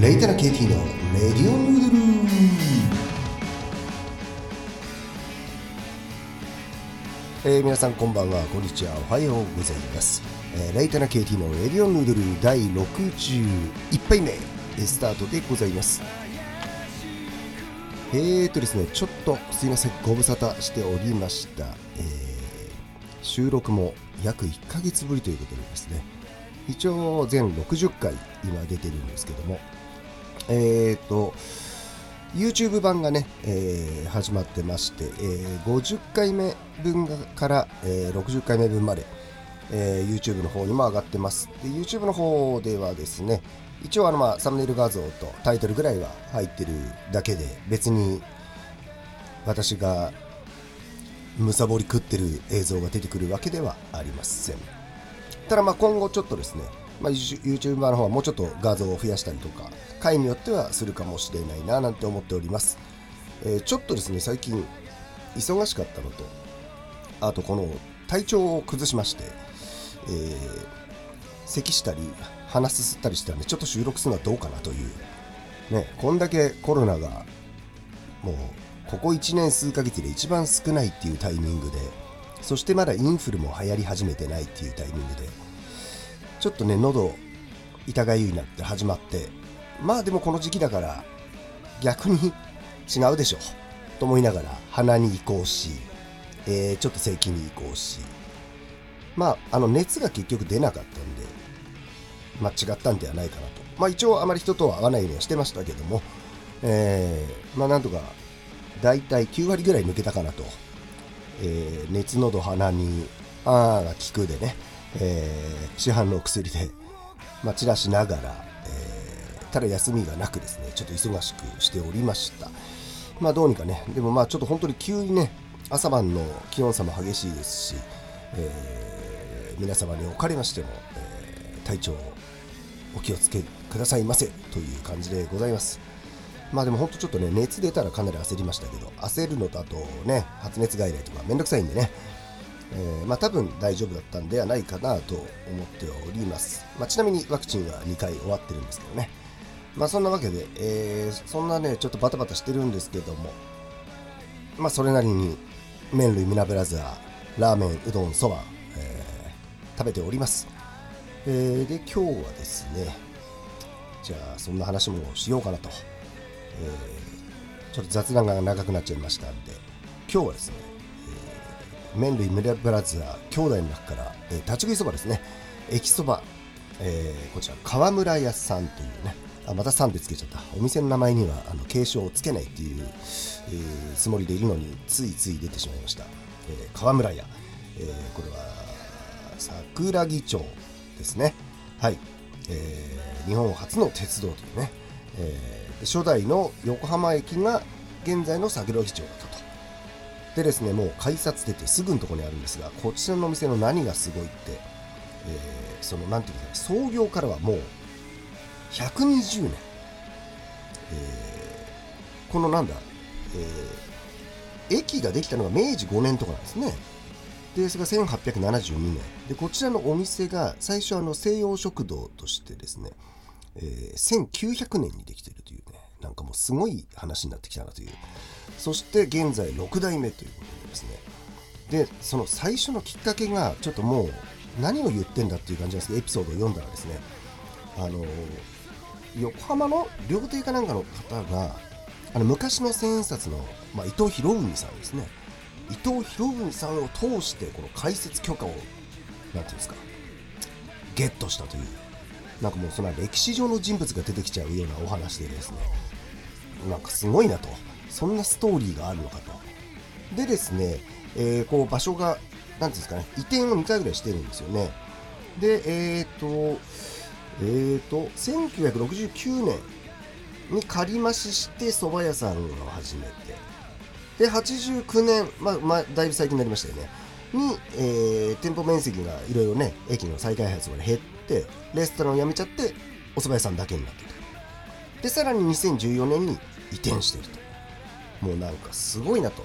レイタナ KT のレディオヌードルえー皆さんこんばんは。こんにちは。おはようございます、えーレイタナ KT のレディオヌードル第61杯目。えースタートでございます。えーとですねちょっとすいません。ご無沙汰しておりました、えー収録も約1ヶ月ぶりということでですね。一応全60回今出てるんですけども。えっ、と YouTube 版がね、えー始まってまして、えー50回目分から、えー60回目分まで、えー YouTube の方にも上がってます。で YouTube の方ではですね一応あの、まあ、サムネイル画像とタイトルぐらいは入ってるだけで別に私がむさぼり食ってる映像が出てくるわけではありません。ただまあ今後ちょっとですね、まあ、YouTuber の方はもうちょっと画像を増やしたりとか回によってはするかもしれないななんて思っております、えーちょっとですね最近忙しかったのとあとこの体調を崩しまして、えー咳したり鼻すすったりしたんでちょっと収録するのはどうかなというねこんだけコロナがもうここ1年数ヶ月で一番少ないっていうタイミングでそしてまだインフルも流行り始めてないっていうタイミングでちょっとね喉痛がゆいなって始まってまあでもこの時期だから逆に違うでしょと思いながら鼻に移行し、えーちょっと咳に移行しまああの熱が結局出なかったんでまあ違ったんではないかなと。まあ一応あまり人とは会わないようにはしてましたけどもえーまあなんとか大体9割ぐらい抜けたかなと、えー熱のど鼻にあーが効くでね、えー市販の薬で、まあ、散らしながら、えーただ休みがなくですねちょっと忙しくしておりました。まあどうにかねでもまあちょっと本当に急にね朝晩の気温差も激しいですし、えー皆様におかれましても、えー体調お気をつけくださいませという感じでございます。まあでも本当ちょっとね、熱出たらかなり焦りましたけど、焦るのとあとね、発熱外来とかめんどくさいんでね、えーまあ多分大丈夫だったんではないかなと思っております。まあちなみにワクチンは2回終わってるんですけどね。まあそんなわけで、えーそんなね、ちょっとバタバタしてるんですけども、まあそれなりに麺類ミナブラザー、ラーメン、うどん、そば、えー食べております。えーで、今日はですね、じゃあそんな話もしようかなと。えーちょっと雑談が長くなっちゃいましたんで今日はですね、麺類ミラブラザー兄弟の中から、えー立ち食いそばですね。駅そば、えーこちら川村屋さんというねあまた3でつけちゃった。お店の名前にはあの継承をつけないっていう、えーつもりでいるのについつい出てしまいました、えー川村屋、えーこれは桜木町ですね。はい、えー日本初の鉄道というね、えー初代の横浜駅が現在の桜木町だったと。でですねもう改札出てすぐのところにあるんですがこちらのお店の何がすごいって、えーそのなんていうんですか創業からはもう120年、えーこのなんだ、えー駅ができたのが明治5年とかなんですね。でそれが1872年。でこちらのお店が最初あの西洋食堂としてですね、えー1900年にできているというねなんかもうすごい話になってきたなというそして現在6代目ということでですね。でその最初のきっかけがちょっともう何を言ってんだっていう感じなんですけどエピソードを読んだらですねあの横浜の料亭かなんかの方があの昔の千円札の、まあ、伊藤博文さんですね。伊藤博文さんを通してこの開設許可をなんていうんですかゲットしたというなんかもうそんな歴史上の人物が出てきちゃうようなお話でですね。なんかすごいなと。そんなストーリーがあるのかと。でですね、えーこう場所がなんていうんですかね移転を2回ぐらいしてるんですよね。でえっ、とえっ、と1969年に仮増しして蕎麦屋さんを始めて。で89年、まあまあ、だいぶ最近になりましたよね。に、えー店舗面積がいろいろね駅の再開発まで減ってレストランを辞めちゃってお蕎麦屋さんだけになってるでさらに2014年に移転してると。もうなんかすごいなと。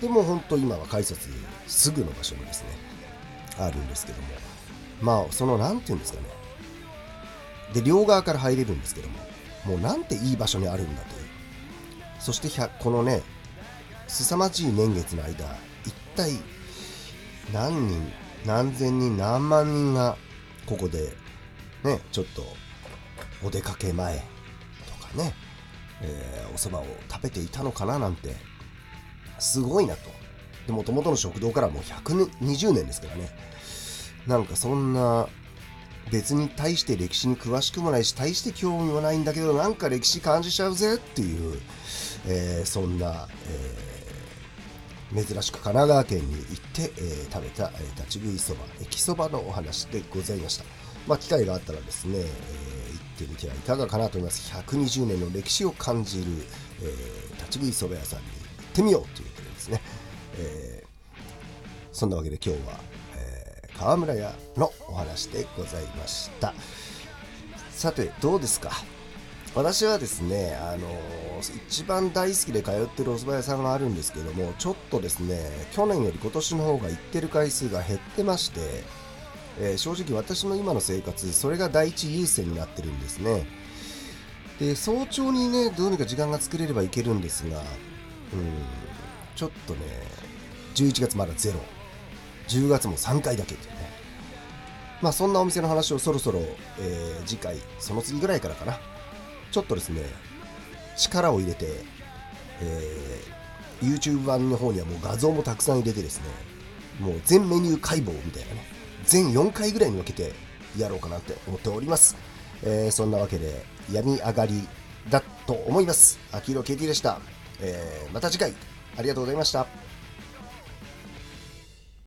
でも本当今は改札すぐの場所にですねあるんですけども。まあそのなんていうんですかね。で両側から入れるんですけども。もうなんていい場所にあるんだという。そしてこのね凄まじい年月の間一体何人何千人何万人がここでねちょっとお出かけ前とかね、えー、お蕎麦を食べていたのかななんてすごいなと。でもともとの食堂からもう120年ですからね。なんかそんな別に大して歴史に詳しくもないし大して興味もないんだけどなんか歴史感じちゃうぜっていう、えー、そんな、えー、珍しく神奈川県に行って、えー、食べた、え立ち食いそば駅そばのお話でございました。まあ機会があったらですね、えってみてはいかがかなと思います。120年の歴史を感じる、え立ち食いそば屋さんに行ってみようということですね、えそんなわけで今日は河村屋のお話でございました。さてどうですか？私はですね、あの一番大好きで通ってるお蕎麦屋さんがあるんですけども、ちょっとですね、去年より今年の方が行ってる回数が減ってまして、えー、正直私の今の生活、それが第一優先になってるんですね。で、早朝にね、どうにか時間が作れればいけるんですが、うん、ちょっとね、11月まだゼロ。10月も3回だけっていうねまあそんなお店の話をそろそろ、えー、次回その次ぐらいからかなちょっとですね力を入れて、えー、YouTube 版の方にはもう画像もたくさん入れてですねもう全メニュー解剖みたいなね全4回ぐらいに分けてやろうかなって思っております、えー、そんなわけで病み上がりだと思います。秋色 KT でした、えー、また次回。ありがとうございました。